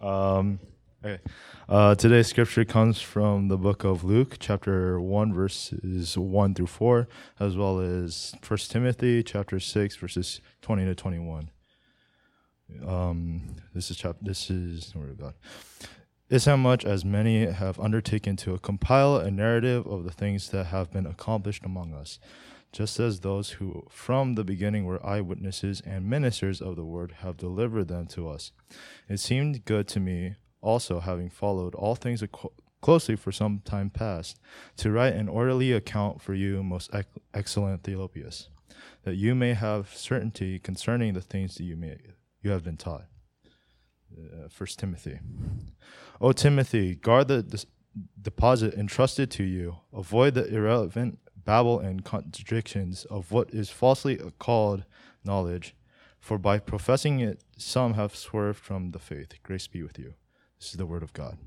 Um, okay. Uh, today's scripture comes from the book of Luke, chapter 1, verses 1 through 4, as well as 1 Timothy, chapter 6, verses 20 to 21. Um, this is chapter, this is, word of God. Is how much as many have undertaken to compile a narrative of the things that have been accomplished among us just as those who from the beginning were eyewitnesses and ministers of the word have delivered them to us. It seemed good to me, also having followed all things closely for some time past, to write an orderly account for you, most ec- excellent Theophilus, that you may have certainty concerning the things that you may you have been taught. Uh, First Timothy. O Timothy, guard the deposit entrusted to you. Avoid the irrelevant babble and contradictions of what is falsely called knowledge, for by professing it, some have swerved from the faith. Grace be with you. This is the word of God.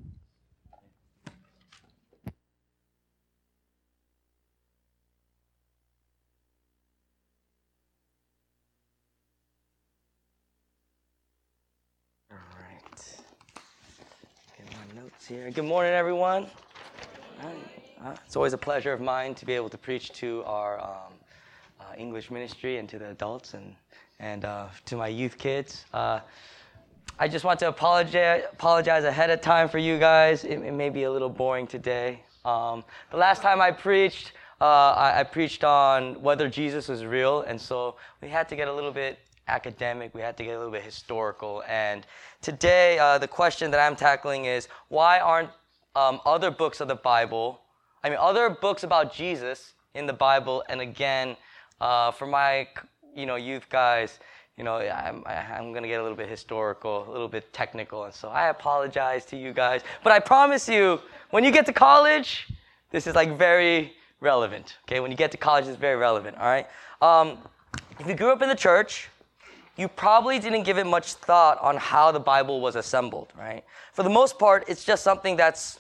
All right. Here. Good morning, everyone. It's always a pleasure of mine to be able to preach to our um, uh, English ministry and to the adults and, and uh, to my youth kids. Uh, I just want to apologize, apologize ahead of time for you guys. It, it may be a little boring today. Um, the last time I preached, uh, I, I preached on whether Jesus was real, and so we had to get a little bit academic, we had to get a little bit historical. And today, uh, the question that I'm tackling is why aren't um, other books of the Bible I mean, other books about Jesus in the Bible, and again, uh, for my you know youth guys, you know, I'm, I'm going to get a little bit historical, a little bit technical, and so I apologize to you guys. But I promise you, when you get to college, this is like very relevant. Okay, when you get to college, it's very relevant. All right. Um, if you grew up in the church, you probably didn't give it much thought on how the Bible was assembled. Right. For the most part, it's just something that's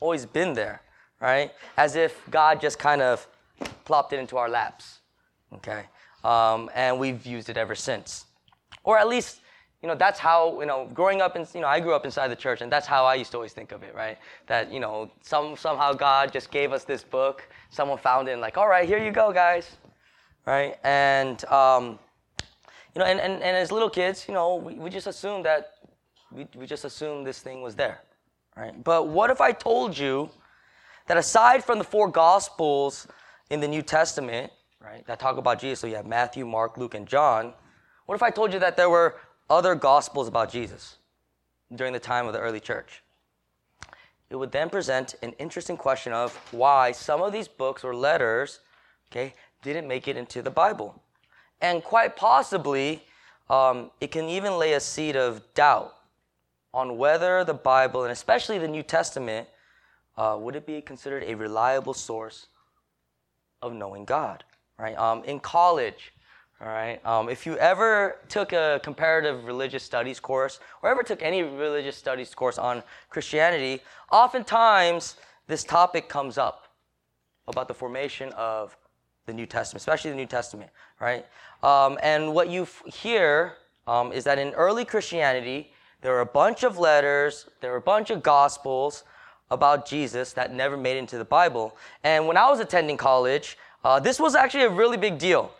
always been there right? As if God just kind of plopped it into our laps, okay? Um, and we've used it ever since. Or at least, you know, that's how, you know, growing up in, you know, I grew up inside the church, and that's how I used to always think of it, right? That, you know, some, somehow God just gave us this book, someone found it, and like, all right, here you go, guys, right? And, um, you know, and, and, and as little kids, you know, we, we just assumed that, we, we just assumed this thing was there, right? But what if I told you that aside from the four gospels in the New Testament, right, that talk about Jesus, so you have Matthew, Mark, Luke, and John, what if I told you that there were other gospels about Jesus during the time of the early church? It would then present an interesting question of why some of these books or letters, okay, didn't make it into the Bible. And quite possibly, um, it can even lay a seed of doubt on whether the Bible, and especially the New Testament, uh, would it be considered a reliable source of knowing God? Right? Um, in college, all right, um, if you ever took a comparative religious studies course or ever took any religious studies course on Christianity, oftentimes this topic comes up about the formation of the New Testament, especially the New Testament, right? Um, and what you hear um, is that in early Christianity, there were a bunch of letters, there were a bunch of gospels, about Jesus that never made into the Bible. And when I was attending college, uh, this was actually a really big deal,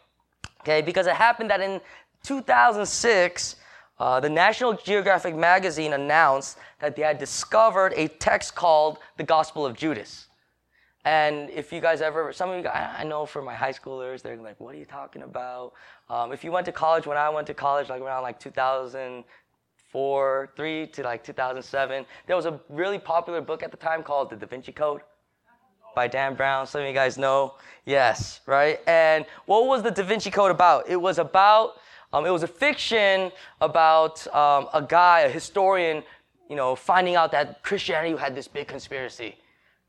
okay, because it happened that in 2006, uh, the National Geographic magazine announced that they had discovered a text called the Gospel of Judas. And if you guys ever, some of you guys, I know for my high schoolers, they're like, what are you talking about? Um, if you went to college, when I went to college, like around like 2004, three to like 2007. There was a really popular book at the time called The Da Vinci Code by Dan Brown. Some of you guys know. Yes, right? And what was the Da Vinci Code about? It was about, um, it was a fiction about um, a guy, a historian, you know, finding out that Christianity had this big conspiracy,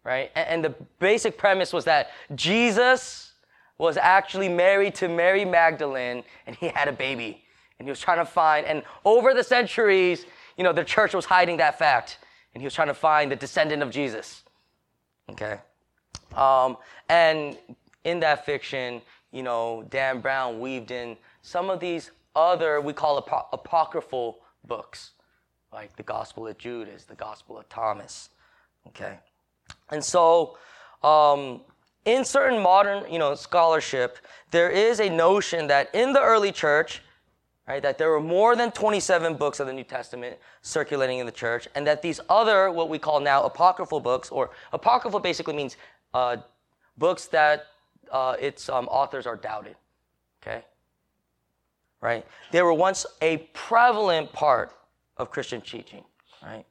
right? And, the basic premise was that Jesus was actually married to Mary Magdalene and he had a baby and he was trying to find, and over the centuries, you know, the church was hiding that fact, and he was trying to find the descendant of Jesus. Okay? Um, and in that fiction, you know, Dan Brown weaved in some of these other, we call apo- apocryphal books, like the Gospel of Judas, the Gospel of Thomas. Okay. And so, um, in certain modern, you know, scholarship, there is a notion that in the early church, right, that there were more than 27 books of the New Testament circulating in the church, and that these other, what we call now apocryphal books, or apocryphal basically means uh, books that uh, its um, authors are doubted. Okay? Right? They were once a prevalent part of Christian teaching. Right?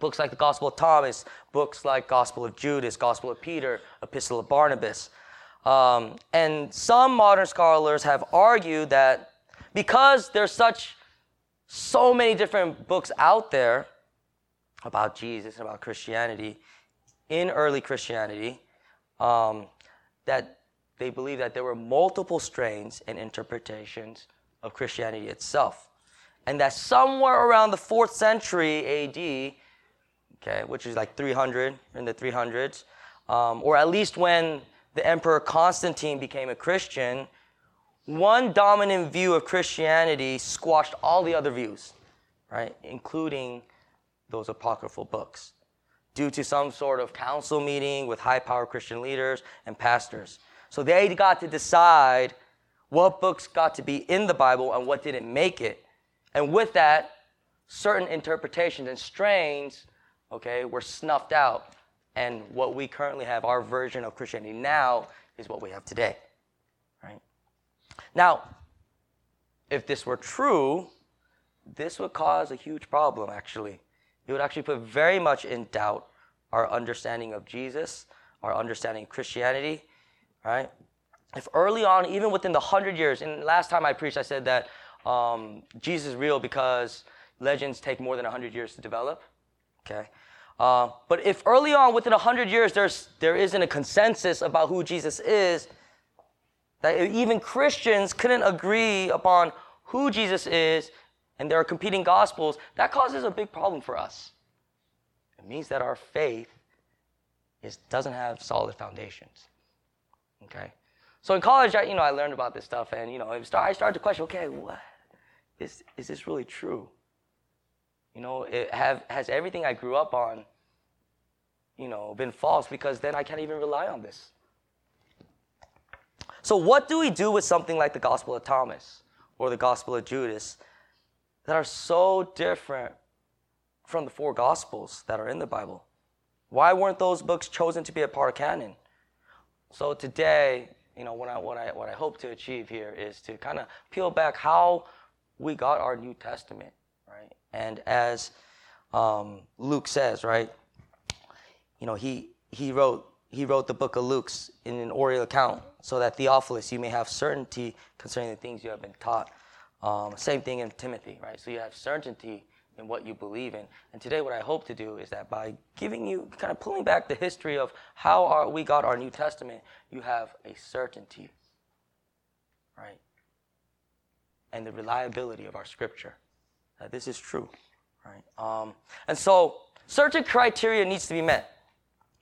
Books like the Gospel of Thomas, books like Gospel of Judas, Gospel of Peter, Epistle of Barnabas. Um, and some modern scholars have argued that because there's such so many different books out there about Jesus and about Christianity in early Christianity, um, that they believe that there were multiple strains and interpretations of Christianity itself. And that somewhere around the fourth century AD, okay, which is like 300 in the 300s, um, or at least when the Emperor Constantine became a Christian, one dominant view of Christianity squashed all the other views, right, including those apocryphal books, due to some sort of council meeting with high power Christian leaders and pastors. So they got to decide what books got to be in the Bible and what didn't make it. And with that, certain interpretations and strains, okay, we're snuffed out. And what we currently have, our version of Christianity now, is what we have today. Right? Now, if this were true, this would cause a huge problem, actually. It would actually put very much in doubt our understanding of Jesus, our understanding of Christianity, right? If early on, even within the hundred years, and last time I preached, I said that um, Jesus is real because legends take more than hundred years to develop. Okay, uh, but if early on, within hundred years, there's there isn't a consensus about who Jesus is, that even Christians couldn't agree upon who Jesus is, and there are competing gospels, that causes a big problem for us. It means that our faith is, doesn't have solid foundations. Okay? So in college, I, you know, I learned about this stuff, and you know, I started to question, okay, what is is this really true? You know, it have has everything I grew up on, you know, been false? Because then I can't even rely on this. So what do we do with something like the Gospel of Thomas or the Gospel of Judas that are so different from the four Gospels that are in the Bible? Why weren't those books chosen to be a part of canon? So today, you know, what I, what I, what I hope to achieve here is to kind of peel back how we got our New Testament? And as um, Luke says, right, you know, he, he wrote he wrote the book of Luke's in an oral account so that Theophilus, you may have certainty concerning the things you have been taught. Um, same thing in Timothy, right? So you have certainty in what you believe in. And today, what I hope to do is that by giving you, kind of pulling back the history of how our, we got our New Testament, you have a certainty, right? And the reliability of our scripture. That this is true, right? Um, and so, certain criteria needs to be met.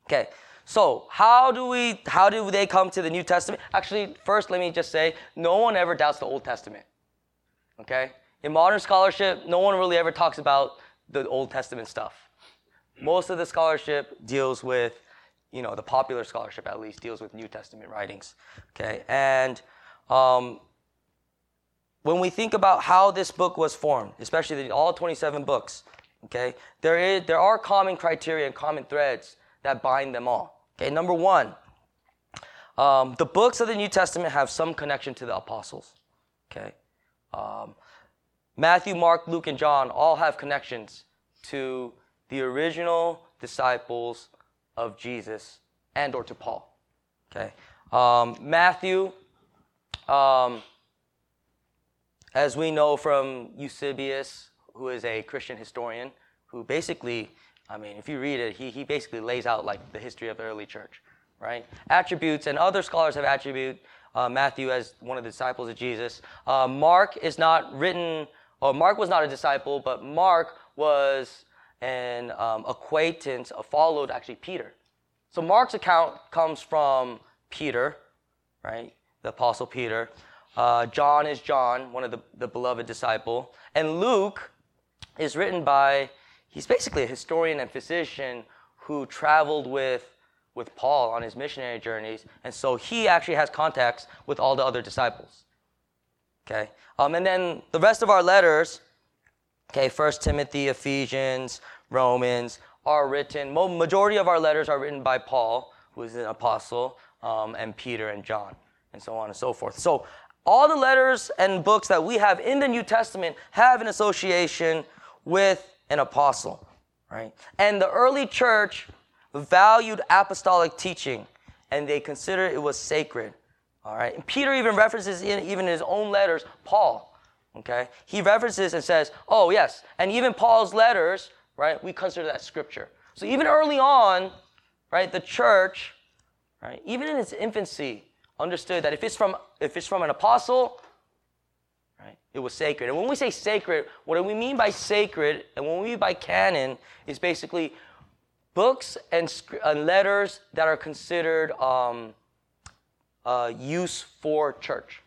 Okay, so how do we, how do they come to the New Testament? Actually, first, let me just say, no one ever doubts the Old Testament. Okay? In modern scholarship, no one really ever talks about the Old Testament stuff. Most of the scholarship deals with, you know, the popular scholarship at least deals with New Testament writings. Okay, and um, when we think about how this book was formed, especially the, all 27 books, okay, there is there are common criteria and common threads that bind them all. Okay, number one, um, the books of the New Testament have some connection to the apostles. Okay, um, Matthew, Mark, Luke, and John all have connections to the original disciples of Jesus and or to Paul. Okay. Um, Matthew, um, as we know from Eusebius, who is a Christian historian, who basically, I mean, if you read it, he, he basically lays out like the history of the early church, right? Attributes, and other scholars have attribute uh, Matthew as one of the disciples of Jesus. Uh, Mark is not written or Mark was not a disciple, but Mark was an um, acquaintance, followed actually Peter. So Mark's account comes from Peter, right? The Apostle Peter. Uh, John is John, one of the, the beloved disciple. And Luke is written by, he's basically a historian and physician who traveled with, with Paul on his missionary journeys. And so he actually has contacts with all the other disciples. Okay? Um, and then the rest of our letters, okay, First Timothy, Ephesians, Romans, are written, majority of our letters are written by Paul, who is an apostle, um, and Peter and John, and so on and so forth. So all the letters and books that we have in the New Testament have an association with an apostle, right? And the early church valued apostolic teaching, and they considered it was sacred. All right. And Peter even references in even in his own letters, Paul. Okay. He references and says, "Oh yes," and even Paul's letters, right? We consider that scripture. So even early on, right, the church, right, even in its infancy, understood that if it's from if it's from an apostle, right, it was sacred. And when we say sacred, what do we mean by sacred, and when we mean by canon, is basically books and, and letters that are considered um, uh, use for church.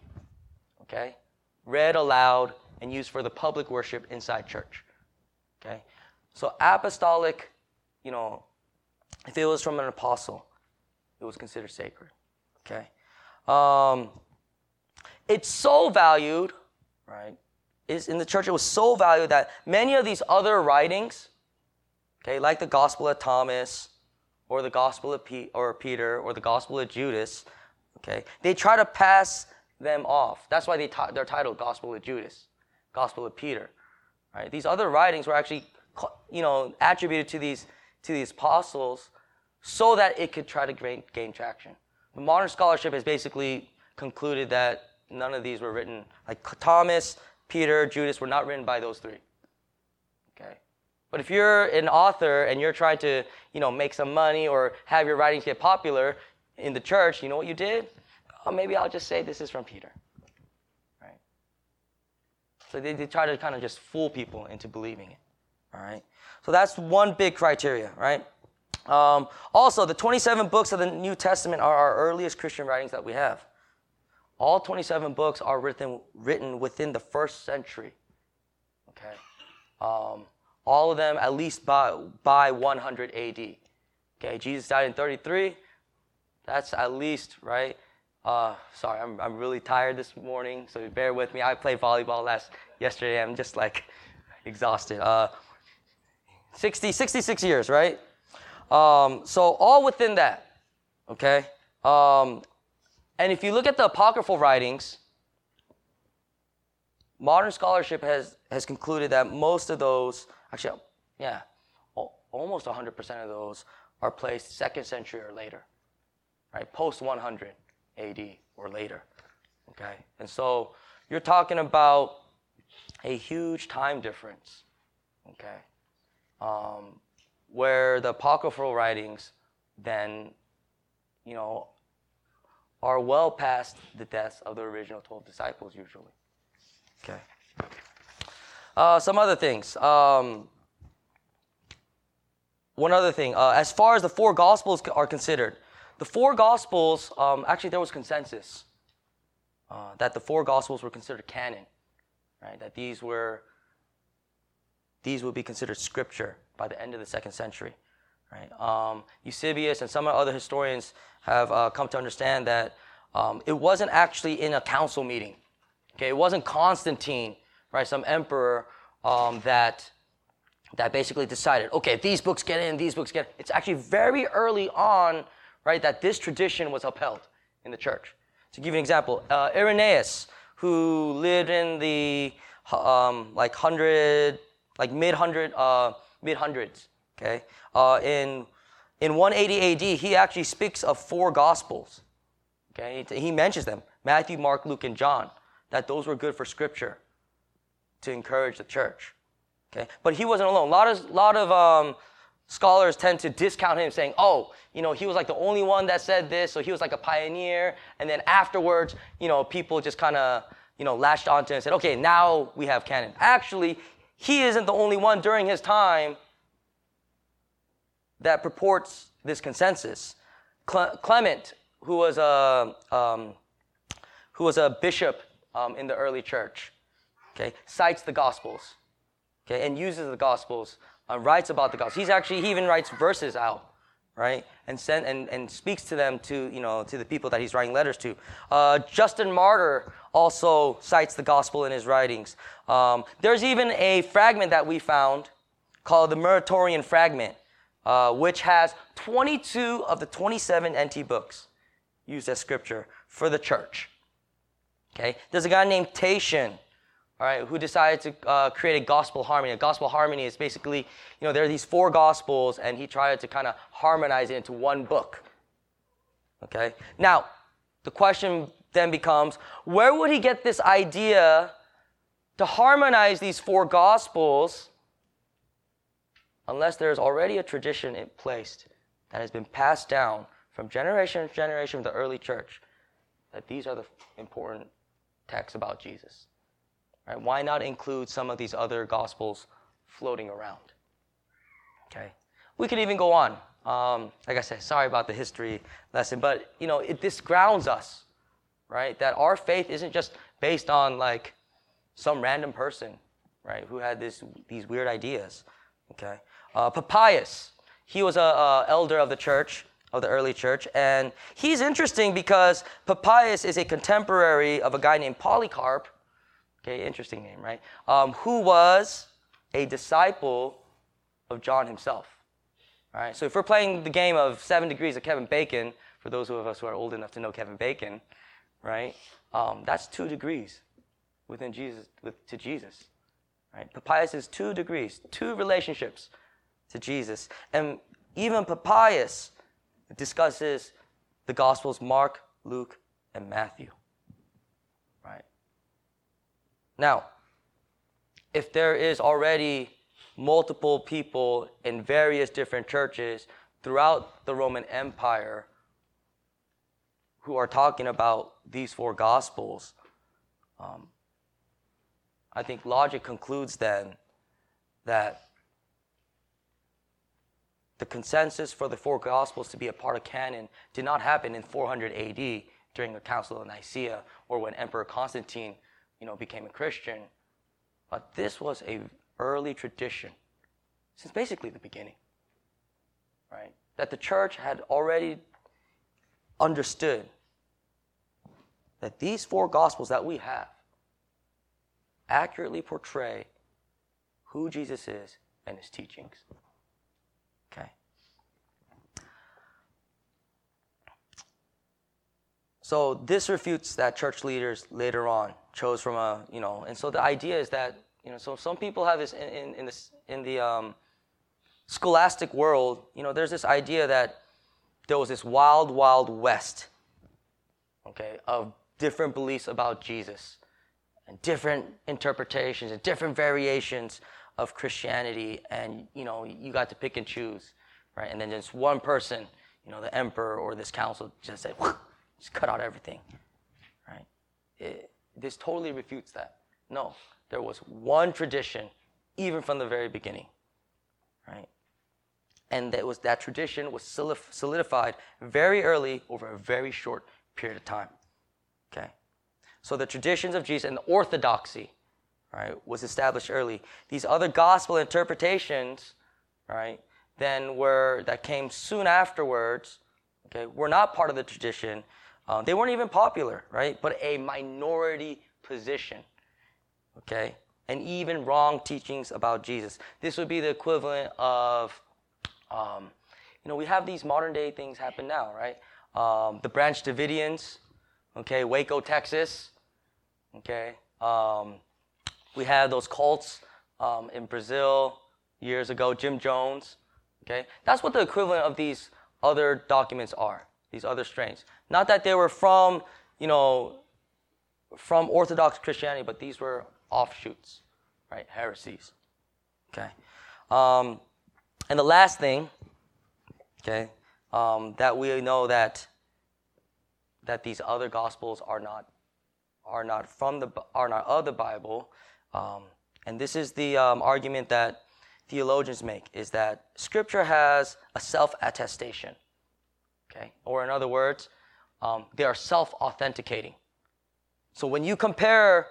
Okay, read aloud and used for the public worship inside church. Okay, so apostolic, you know, if it was from an apostle, it was considered sacred. Okay. Um, it's so valued, right? Is in the church, it was so valued that many of these other writings, okay, like the Gospel of Thomas, or the Gospel of P- or Peter, or the Gospel of Judas, okay, they try to pass them off. That's why they t- they're titled Gospel of Judas, Gospel of Peter, right? These other writings were actually, you know, attributed to these to these apostles, so that it could try to gain, gain traction. But modern scholarship has basically concluded that none of these were written, like Thomas, Peter, Judas were not written by those three. Okay? But if you're an author and you're trying to, you know, make some money or have your writings get popular in the church, you know what you did? Oh, maybe I'll just say this is from Peter. Right? So they, they try to kind of just fool people into believing it. All right? So that's one big criteria, right? Um, also, the 27 books of the New Testament are our earliest Christian writings that we have. All 27 books are written, written within the first century. Okay? Um, all of them at least by, by 100 AD. Okay, Jesus died in 33. That's at least, right? Uh, sorry, I'm, I'm really tired this morning, so bear with me. I played volleyball last yesterday. I'm just like exhausted. Uh, 60, 66 years, right? Um, so all within that, okay? Um, and if you look at the apocryphal writings, modern scholarship has, has concluded that most of those, actually, yeah, almost 100% of those are placed second century or later, right? Post 100 AD or later, okay? And so you're talking about a huge time difference, okay? Um, where the apocryphal writings then, you know, are well past the deaths of the original 12 disciples usually. Okay. Uh, some other things. Um, one other thing. Uh, as far as the four gospels are considered, the four gospels, um, actually, there was consensus uh, that the four gospels were considered canon, right? That these were these would be considered scripture by the end of the second century. Right? Um, Eusebius and some other historians have uh, come to understand that um, it wasn't actually in a council meeting. Okay, it wasn't Constantine, right, some emperor um, that that basically decided, okay, these books get in, these books get. In. It's actually very early on, right, that this tradition was upheld in the church. To give you an example, uh, Irenaeus, who lived in the um, like hundred, like mid hundred. Uh, mid hundreds. Okay, uh, in in 180 AD, he actually speaks of four gospels. Okay, he mentions them: Matthew, Mark, Luke, and John. That those were good for Scripture to encourage the church. Okay, but he wasn't alone. A lot of lot of um, scholars tend to discount him, saying, "Oh, you know, he was like the only one that said this, so he was like a pioneer." And then afterwards, you know, people just kind of you know latched onto him and said, "Okay, now we have canon." Actually, he isn't the only one during his time that purports this consensus. Clement, who was a, um, who was a bishop um, in the early church, okay, cites the Gospels, okay, and uses the Gospels, uh, writes about the Gospels. He's actually he even writes verses out, right, and send and, and speaks to them to you know to the people that he's writing letters to. Uh, Justin Martyr also cites the Gospel in his writings. Um, there's even a fragment that we found called the Muratorian Fragment, uh, which has 22 of the 27 NT books used as scripture for the church. Okay, there's a guy named Tatian, all right, who decided to uh, create a gospel harmony. A gospel harmony is basically, you know, there are these four gospels, and he tried to kind of harmonize it into one book. Okay, now the question then becomes, where would he get this idea to harmonize these four gospels? Unless there's already a tradition in place that has been passed down from generation to generation of the early church, that these are the important texts about Jesus. Right? Why not include some of these other gospels floating around? Okay. We could even go on. Um, like I said, sorry about the history lesson, but you know, it, this grounds us, right? That our faith isn't just based on like some random person, right, who had this these weird ideas. Okay. Uh, Papias, he was a, elder of the church of the early church. And he's interesting because Papias is a contemporary of a guy named Polycarp. Okay, interesting name, right? Um, who was a disciple of John himself. All right, so if we're playing the game of seven degrees of Kevin Bacon, for those of us who are old enough to know Kevin Bacon, right? Um, that's two degrees within Jesus, with, to Jesus. Right? Papias is two degrees, two relationships to Jesus. And even Papias discusses the Gospels Mark, Luke, and Matthew. Right? Now, if there is already multiple people in various different churches throughout the Roman Empire who are talking about these four Gospels, um, I think logic concludes then that the consensus for the four Gospels to be a part of canon did not happen in 400 AD during the Council of Nicaea or when Emperor Constantine, you know, became a Christian. But this was a early tradition since basically the beginning, right? That the church had already understood that these four Gospels that we have accurately portray who Jesus is and his teachings. Okay. So this refutes that church leaders later on chose from a, you know, and so the idea is that, you know, so some people have this in, in, in this, in the um, scholastic world, you know, there's this idea that there was this wild, wild west, okay, of different beliefs about Jesus and different interpretations and different variations of Christianity. And, you know, you got to pick and choose, right? And then just one person, you know, the emperor or this council just said, just cut out everything, right? It, this totally refutes that. No, there was one tradition, even from the very beginning, right? And that was that tradition was solidified very early over a very short period of time. Okay, so the traditions of Jesus and the orthodoxy, right, was established early. These other gospel interpretations, right, then were that came soon afterwards, okay, were not part of the tradition uh, they weren't even popular, right? But a minority position, okay? And even wrong teachings about Jesus. This would be the equivalent of, um, you know, we have these modern day things happen now, right? Um, the Branch Davidians, okay, Waco, Texas, okay? Um, we had those cults um, in Brazil years ago, Jim Jones, okay? That's what the equivalent of these other documents are, these other strains. Not that they were from, you know, from Orthodox Christianity, but these were offshoots, right? Heresies. Okay. Um, and the last thing, okay, um, that we know that that these other gospels are not are not from the are not of the Bible, um, and this is the um, argument that theologians make is that Scripture has a self attestation. Okay, or in other words, um, they are self authenticating. So when you compare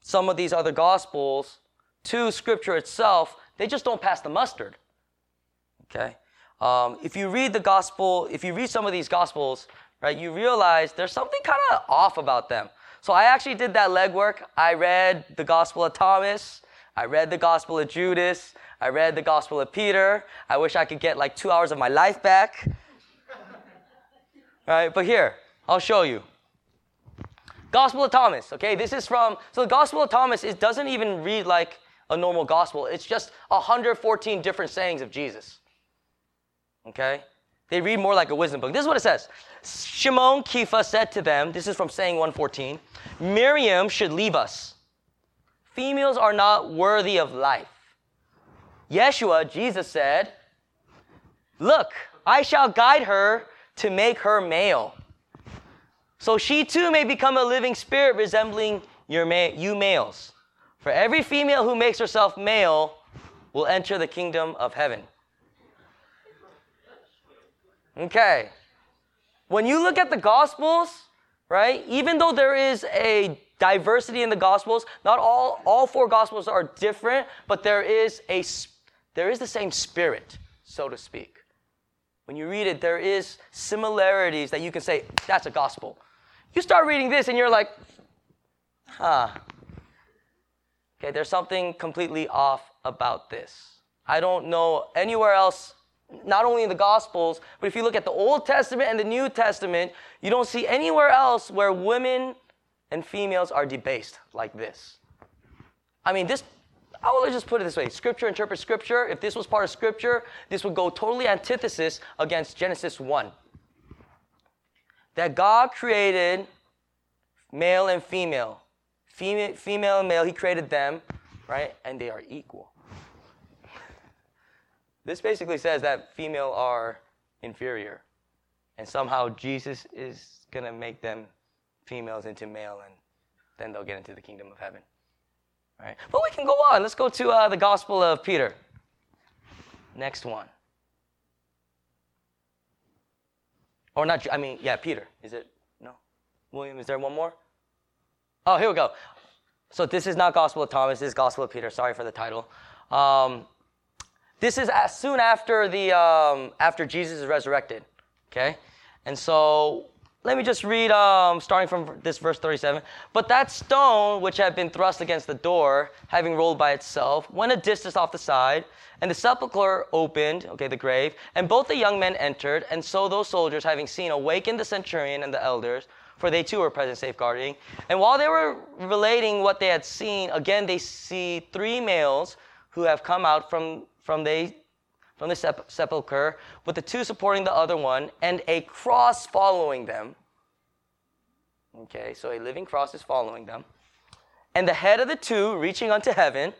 some of these other gospels to scripture itself, they just don't pass the mustard. Okay? Um, if you read the gospel, if you read some of these gospels, right, you realize there's something kind of off about them. So I actually did that legwork. I read the gospel of Thomas. I read the gospel of Judas. I read the gospel of Peter. I wish I could get like two hours of my life back. right? But here, I'll show you. Gospel of Thomas, okay? This is from, so the Gospel of Thomas, it doesn't even read like a normal gospel. It's just 114 different sayings of Jesus. Okay? They read more like a wisdom book. This is what it says. Shimon Kepha said to them, this is from saying 114, Miriam should leave us. Females are not worthy of life. Yeshua, Jesus said, Look, I shall guide her to make her male. So she too may become a living spirit resembling your ma- you males. For every female who makes herself male will enter the kingdom of heaven. Okay. When you look at the Gospels, right, even though there is a diversity in the Gospels, not all, all four Gospels are different, but there is, a, there is the same spirit, so to speak. When you read it, there is similarities that you can say, that's a Gospel. You start reading this and you're like, huh. Okay, there's something completely off about this. I don't know anywhere else, not only in the Gospels, but if you look at the Old Testament and the New Testament, you don't see anywhere else where women and females are debased like this. I mean, this, I will just put it this way Scripture interprets Scripture. If this was part of Scripture, this would go totally antithesis against Genesis 1 that God created male and female. Female, female and male, He created them, right? And they are equal. This basically says that female are inferior. And somehow Jesus is going to make them females into male, and then they'll get into the kingdom of heaven. Right? But we can go on. Let's go to uh, the Gospel of Peter. Next one. Or not, I mean, yeah, Peter. Is it? No? William, is there one more? Oh, here we go. So this is not Gospel of Thomas, this is Gospel of Peter. Sorry for the title. Um, this is as soon after the um, after Jesus is resurrected. Okay? And so let me just read, um, starting from this verse 37. But that stone which had been thrust against the door, having rolled by itself, went a distance off the side, and the sepulchre opened, okay, the grave, and both the young men entered, and so those soldiers, having seen, awakened the centurion and the elders, for they too were present safeguarding. And while they were relating what they had seen, again they see three males who have come out from, from the from the sep- sepulchre, with the two supporting the other one, and a cross following them. Okay, so a living cross is following them. And the head of the two reaching unto heaven.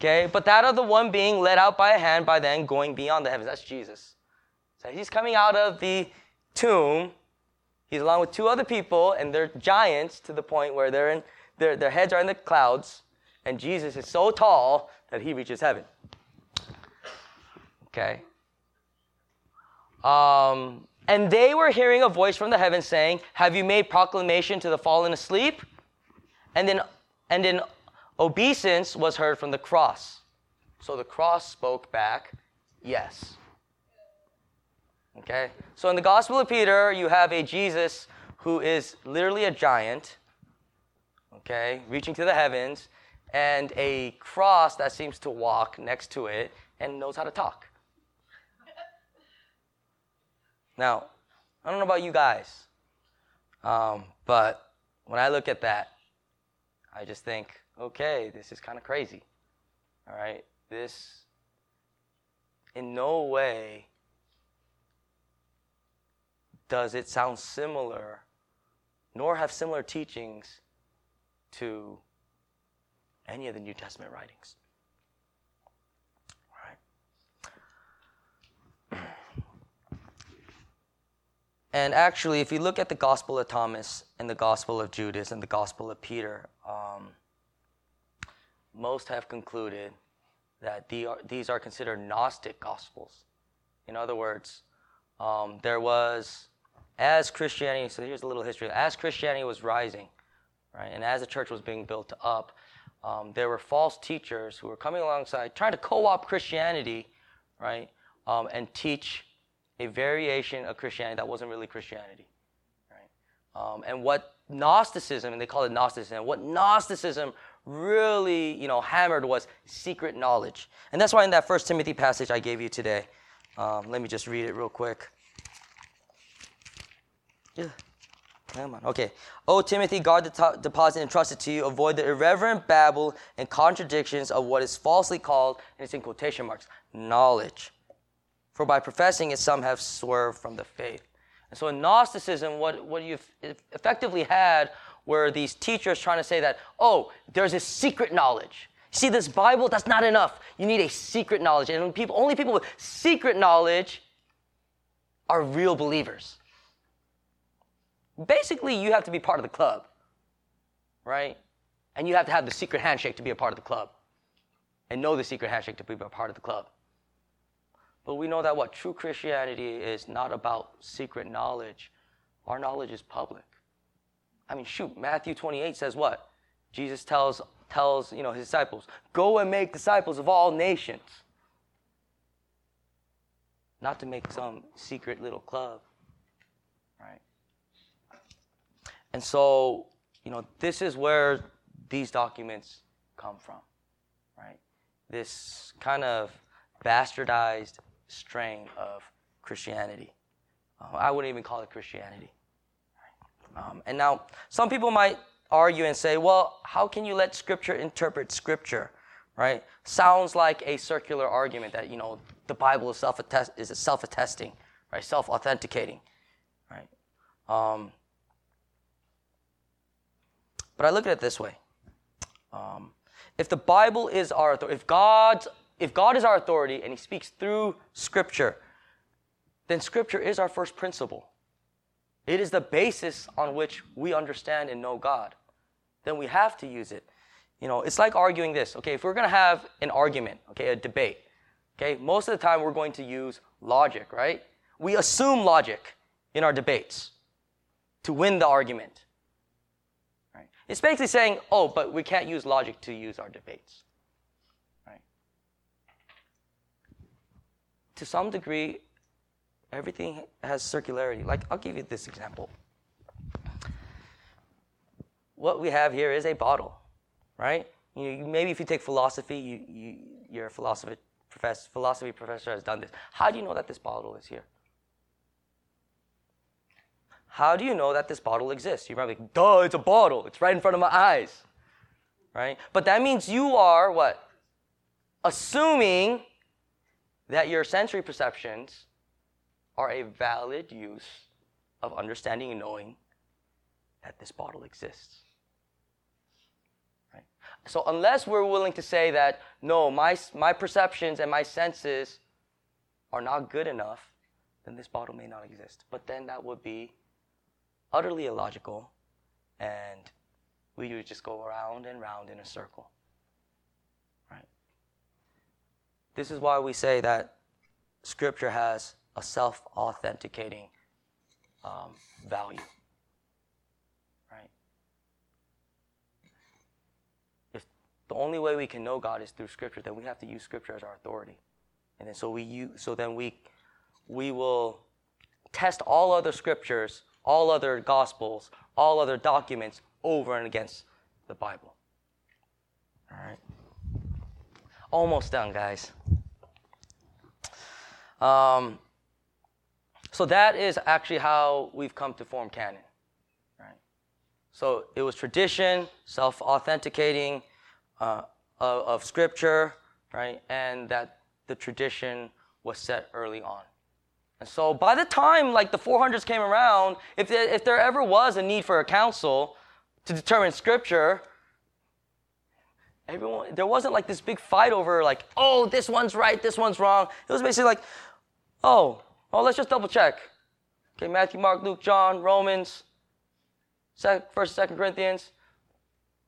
Okay, but that of the one being led out by a hand by then going beyond the heavens. That's Jesus. So he's coming out of the tomb. He's along with two other people, and they're giants to the point where they're in, their, their heads are in the clouds, and Jesus is so tall that he reaches heaven. Okay. Um, and they were hearing a voice from the heavens saying, Have you made proclamation to the fallen asleep? And then, and then obeisance was heard from the cross. So the cross spoke back, Yes. Okay? So in the Gospel of Peter, you have a Jesus who is literally a giant, okay, reaching to the heavens, and a cross that seems to walk next to it and knows how to talk. Now, I don't know about you guys, um, but when I look at that, I just think, okay, this is kind of crazy. All right? This, in no way does it sound similar, nor have similar teachings to any of the New Testament writings. And actually, if you look at the Gospel of Thomas and the Gospel of Judas and the Gospel of Peter, um, most have concluded that these are considered Gnostic Gospels. In other words, um, there was, as Christianity, so here's a little history, as Christianity was rising, right? And as the church was being built up, um, there were false teachers who were coming alongside, trying to co-opt Christianity, right, um, and teach a variation of Christianity that wasn't really Christianity, right? Um, and what Gnosticism, and they call it Gnosticism, what Gnosticism really, you know, hammered was secret knowledge, and that's why in that First Timothy passage I gave you today, um, let me just read it real quick. Yeah. Come on. Okay. Oh, Timothy, guard the deposit entrusted to you. Avoid the irreverent babble and contradictions of what is falsely called, and it's in quotation marks, knowledge. For by professing it, some have swerved from the faith. And so in Gnosticism, what, what you effectively had were these teachers trying to say that, oh, there's a secret knowledge. See, this Bible, that's not enough. You need a secret knowledge. And people, only people with secret knowledge are real believers basically you have to be part of the club, right? And you have to have the secret handshake to be a part of the club and know the secret handshake to be a part of the club. But we know that what true Christianity is not about secret knowledge. Our knowledge is public. I mean, shoot, Matthew 28 says what? Jesus tells tells, you know, his disciples, "Go and make disciples of all nations." Not to make some secret little club. Right? And so, you know, this is where these documents come from, right? This kind of bastardized strain of Christianity. Uh, I wouldn't even call it Christianity. Um, and now, some people might argue and say, well, how can you let Scripture interpret Scripture? Right? Sounds like a circular argument that, you know, the Bible is self is self attesting, right? Self authenticating, right? Um, but I look at it this way. Um, if the Bible is our authority, if God's if God is our authority and He speaks through Scripture, then Scripture is our first principle. It is the basis on which we understand and know God. Then we have to use it. You know, it's like arguing this. Okay, if we're going to have an argument, okay, a debate, okay, most of the time we're going to use logic, right? We assume logic in our debates to win the argument. Right? It's basically saying, oh, but we can't use logic to use our debates. To some degree, everything has circularity. Like, I'll give you this example. What we have here is a bottle, right? You maybe if you take philosophy, you, you, your philosophy professor, philosophy professor has done this. How do you know that this bottle is here? How do you know that this bottle exists? You're probably like, duh, it's a bottle. It's right in front of my eyes. Right? But that means you are what? Assuming that your sensory perceptions are a valid use of understanding and knowing that this bottle exists. Right? So unless we're willing to say that, no, my, my perceptions and my senses are not good enough, then this bottle may not exist. But then that would be utterly illogical, and we would just go around and round in a circle. Right? This is why we say that Scripture has a self authenticating um, value. Right? If the only way we can know God is through Scripture, then we have to use Scripture as our authority. And then so we use, so then we we will test all other scriptures all other gospels, all other documents over and against the Bible. All right. Almost done, guys. Um, so that is actually how we've come to form canon. Right. So it was tradition, self-authenticating uh, of, of Scripture, right, and that the tradition was set early on. And so by the time like the 400s came around, if there, if there ever was a need for a council to determine scripture, everyone there wasn't like this big fight over like, oh, this one's right, this one's wrong. It was basically like, oh, well, let's just double check. Okay, Matthew, Mark, Luke, John, Romans, First, Second Corinthians.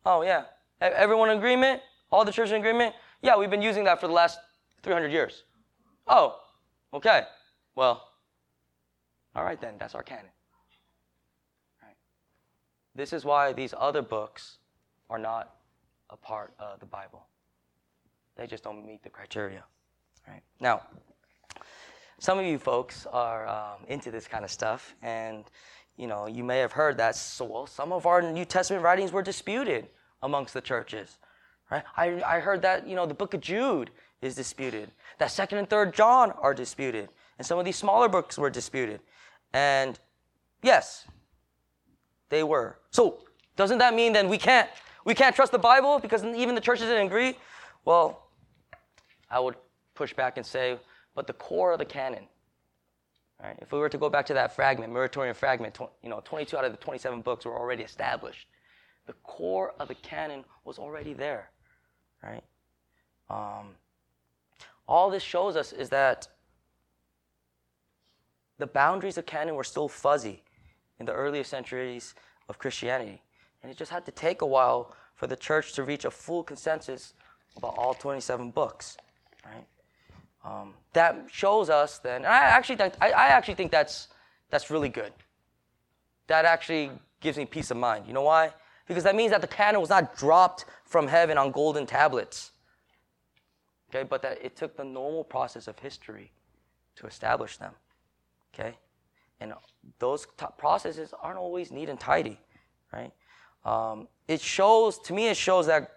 Oh yeah, everyone in agreement? All the church in agreement? Yeah, we've been using that for the last 300 years. Oh, okay. Well, all right then, that's our canon. Right. This is why these other books are not a part of the Bible. They just don't meet the criteria. Right? Now, some of you folks are um, into this kind of stuff, and you know you may have heard that. So, well, some of our New Testament writings were disputed amongst the churches. Right? I, I heard that you know the Book of Jude is disputed. That Second and Third John are disputed, and some of these smaller books were disputed. And yes, they were. So doesn't that mean then we can't we can't trust the Bible because even the churches didn't agree? Well, I would push back and say, but the core of the canon. Right? If we were to go back to that fragment, Muratorian fragment, you know, 22 out of the 27 books were already established. The core of the canon was already there, right? Um, all this shows us is that the boundaries of canon were still fuzzy in the earlier centuries of Christianity. And it just had to take a while for the church to reach a full consensus about all 27 books, right? Um, that shows us then, I actually, think, I, I actually think that's, that's really good. That actually gives me peace of mind. You know why? Because that means that the canon was not dropped from heaven on golden tablets. Okay, but that it took the normal process of history to establish them. Okay? And those t- processes aren't always neat and tidy, right? Um, it shows, to me, it shows that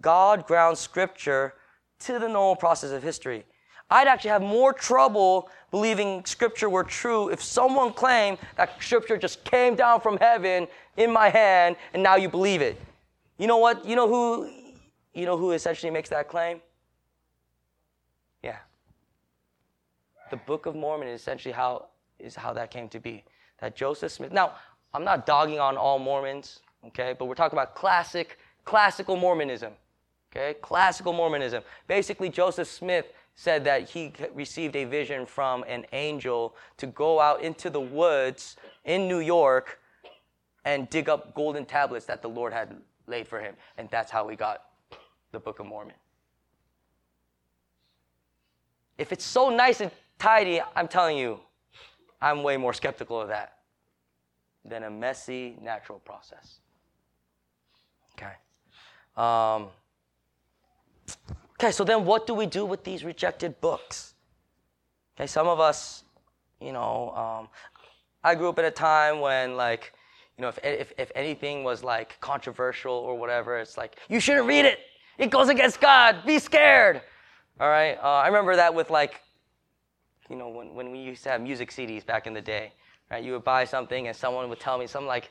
God grounds scripture to the normal process of history. I'd actually have more trouble believing scripture were true if someone claimed that scripture just came down from heaven in my hand and now you believe it. You know what? You know who you know who essentially makes that claim? Yeah. The Book of Mormon is essentially how is how that came to be. That Joseph Smith. Now, I'm not dogging on all Mormons, okay, but we're talking about classic, classical Mormonism. Okay, classical Mormonism. Basically, Joseph Smith said that he received a vision from an angel to go out into the woods in New York and dig up golden tablets that the Lord had laid for him. And that's how we got the Book of Mormon. If it's so nice and tidy, I'm telling you, I'm way more skeptical of that than a messy natural process. Okay. Um, okay, so then what do we do with these rejected books? Okay, some of us, you know, um, I grew up at a time when, like, you know, if, if, if anything was like controversial or whatever, it's like, you shouldn't read it. It goes against God. Be scared. All right. Uh, I remember that with like you know, when, when we used to have music CDs back in the day, right? You would buy something and someone would tell me something like,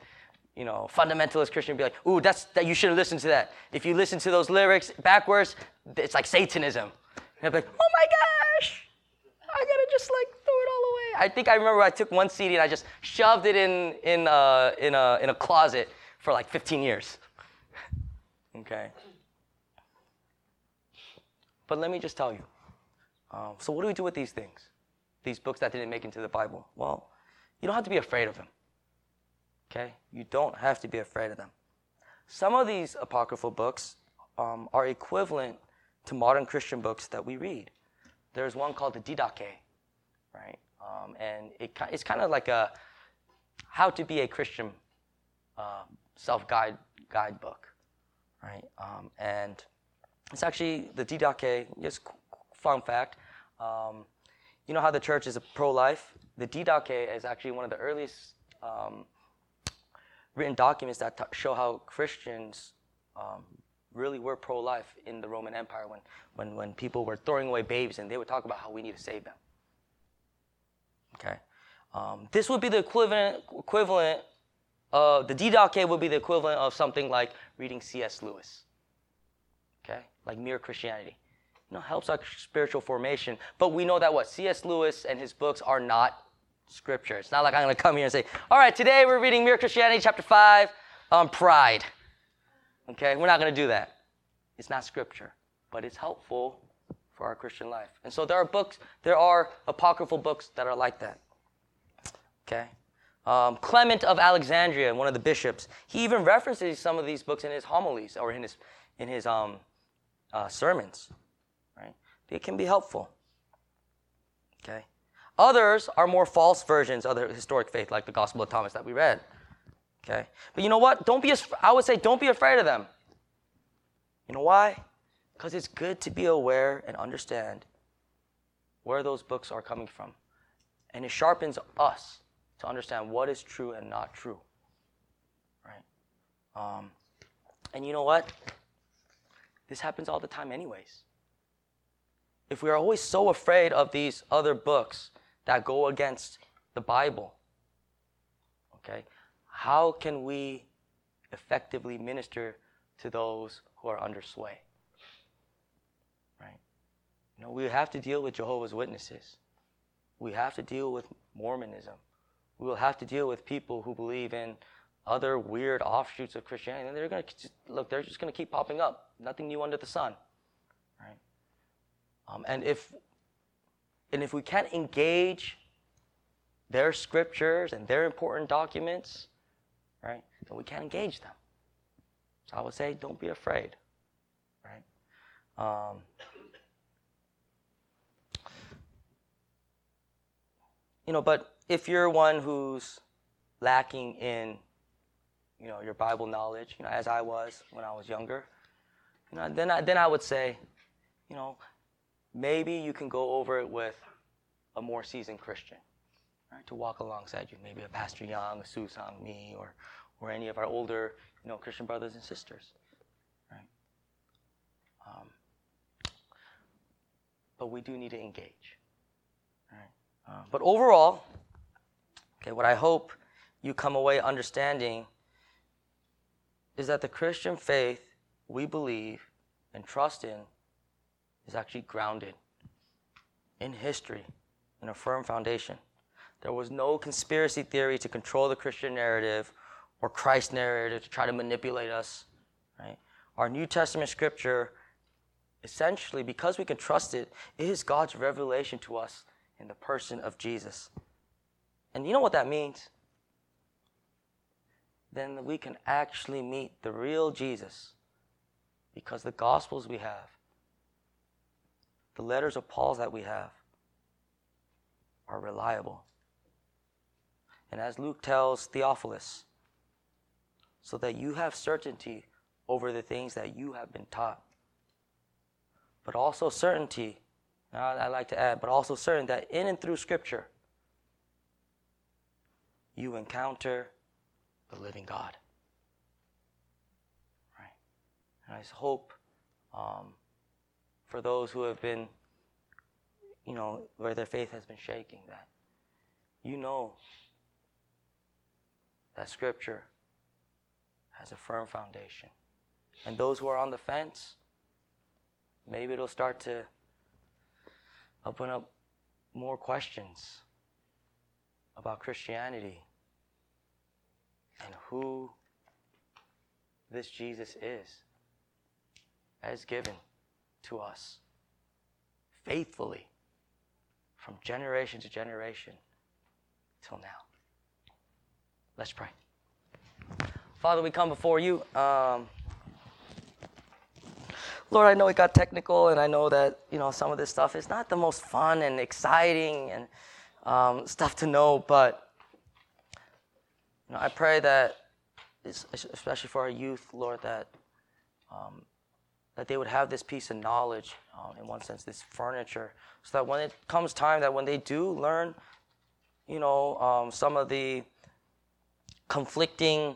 you know, fundamentalist Christian would be like, ooh, that's, that you shouldn't listen to that. If you listen to those lyrics backwards, it's like Satanism. And I'd be like, oh my gosh, I gotta just like throw it all away. I think I remember I took one CD and I just shoved it in, in, uh, in, a, in a closet for like 15 years. okay. But let me just tell you. Um, so, what do we do with these things? these books that didn't make into the Bible? Well, you don't have to be afraid of them. Okay? You don't have to be afraid of them. Some of these apocryphal books um, are equivalent to modern Christian books that we read. There's one called the Didache, right? Um, and it, it's kind of like a how to be a Christian uh, self-guide guidebook, right? Um, and it's actually the Didache. Just fun fact. Um, you know how the church is pro-life? The Didache is actually one of the earliest um, written documents that t- show how Christians um, really were pro-life in the Roman Empire when, when, when people were throwing away babies and they would talk about how we need to save them. Okay? Um, this would be the equivalent, equivalent of, the Didache would be the equivalent of something like reading C.S. Lewis. Okay? Like mere Christianity you know, helps our spiritual formation. But we know that what C.S. Lewis and his books are not scripture. It's not like I'm going to come here and say, all right, today we're reading Mere Christianity, chapter 5, on pride. Okay, we're not going to do that. It's not scripture, but it's helpful for our Christian life. And so there are books, there are apocryphal books that are like that. Okay? Um, Clement of Alexandria, one of the bishops, he even references some of these books in his homilies or in his, in his um, uh, sermons right? it can be helpful. Okay? Others are more false versions of the historic faith, like the Gospel of Thomas that we read. Okay? But you know what? Don't be, I would say, don't be afraid of them. You know why? Because it's good to be aware and understand where those books are coming from. And it sharpens us to understand what is true and not true. Right? Um, and you know what? This happens all the time, anyways. If we are always so afraid of these other books that go against the Bible, okay, how can we effectively minister to those who are under sway? Right? You know, we have to deal with Jehovah's Witnesses. We have to deal with Mormonism. We will have to deal with people who believe in other weird offshoots of Christianity. And they're going to look, they're just going to keep popping up. Nothing new under the sun. Right? Um, and if and if we can't engage their scriptures and their important documents, right? Then we can't engage them. So I would say, don't be afraid, right? Um, you know, but if you're one who's lacking in, you know, your Bible knowledge, you know, as I was when I was younger, you know, then I, then I would say, you know, maybe you can go over it with a more seasoned Christian right, to walk alongside you. Maybe a Pastor Young, a Susang, me, or, or any of our older you know, Christian brothers and sisters. Right? Um, but we do need to engage. Uh, but overall, okay, what I hope you come away understanding is that the Christian faith we believe and trust in is actually grounded in history in a firm foundation. There was no conspiracy theory to control the Christian narrative or Christ narrative to try to manipulate us. Right? Our New Testament scripture, essentially, because we can trust it, is God's revelation to us in the person of Jesus. And you know what that means? Then we can actually meet the real Jesus because the gospels we have, the letters of Paul that we have, are reliable. And as Luke tells Theophilus, so that you have certainty over the things that you have been taught. But also certainty, I like to add, but also certain that in and through Scripture, you encounter the living God. Right? And I hope um, for those who have been, you know, where their faith has been shaking, that you know that Scripture has a firm foundation. And those who are on the fence, maybe it'll start to open up more questions about Christianity and who this Jesus is as given to us faithfully from generation to generation till now. Let's pray. Father, we come before you. Um, Lord, I know it got technical, and I know that you know some of this stuff is not the most fun and exciting and um, stuff to know, but you know, I pray that, especially for our youth, Lord, that um, that they would have this piece of knowledge, uh, in one sense, this furniture, so that when it comes time that when they do learn, you know, um, some of the conflicting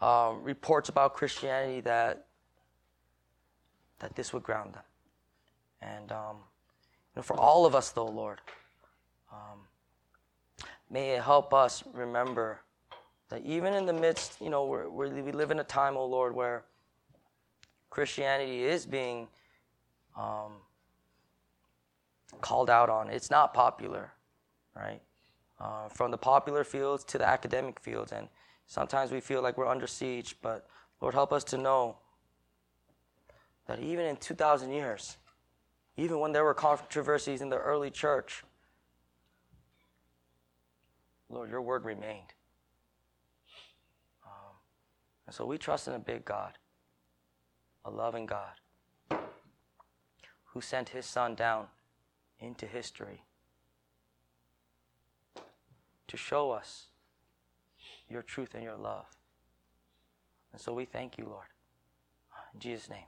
um, reports about Christianity that that this would ground them. And um, you know, for all of us, though, Lord, um, may it help us remember that even in the midst, you know, we're, we live in a time, oh Lord, where Christianity is being um, called out on. It's not popular, right? Uh, from the popular fields to the academic fields, and Sometimes we feel like we're under siege, but Lord, help us to know that even in 2,000 years, even when there were controversies in the early church, Lord, your word remained. Um, and so we trust in a big God, a loving God, who sent his son down into history to show us your truth and your love. And so we thank you, Lord. In Jesus' name.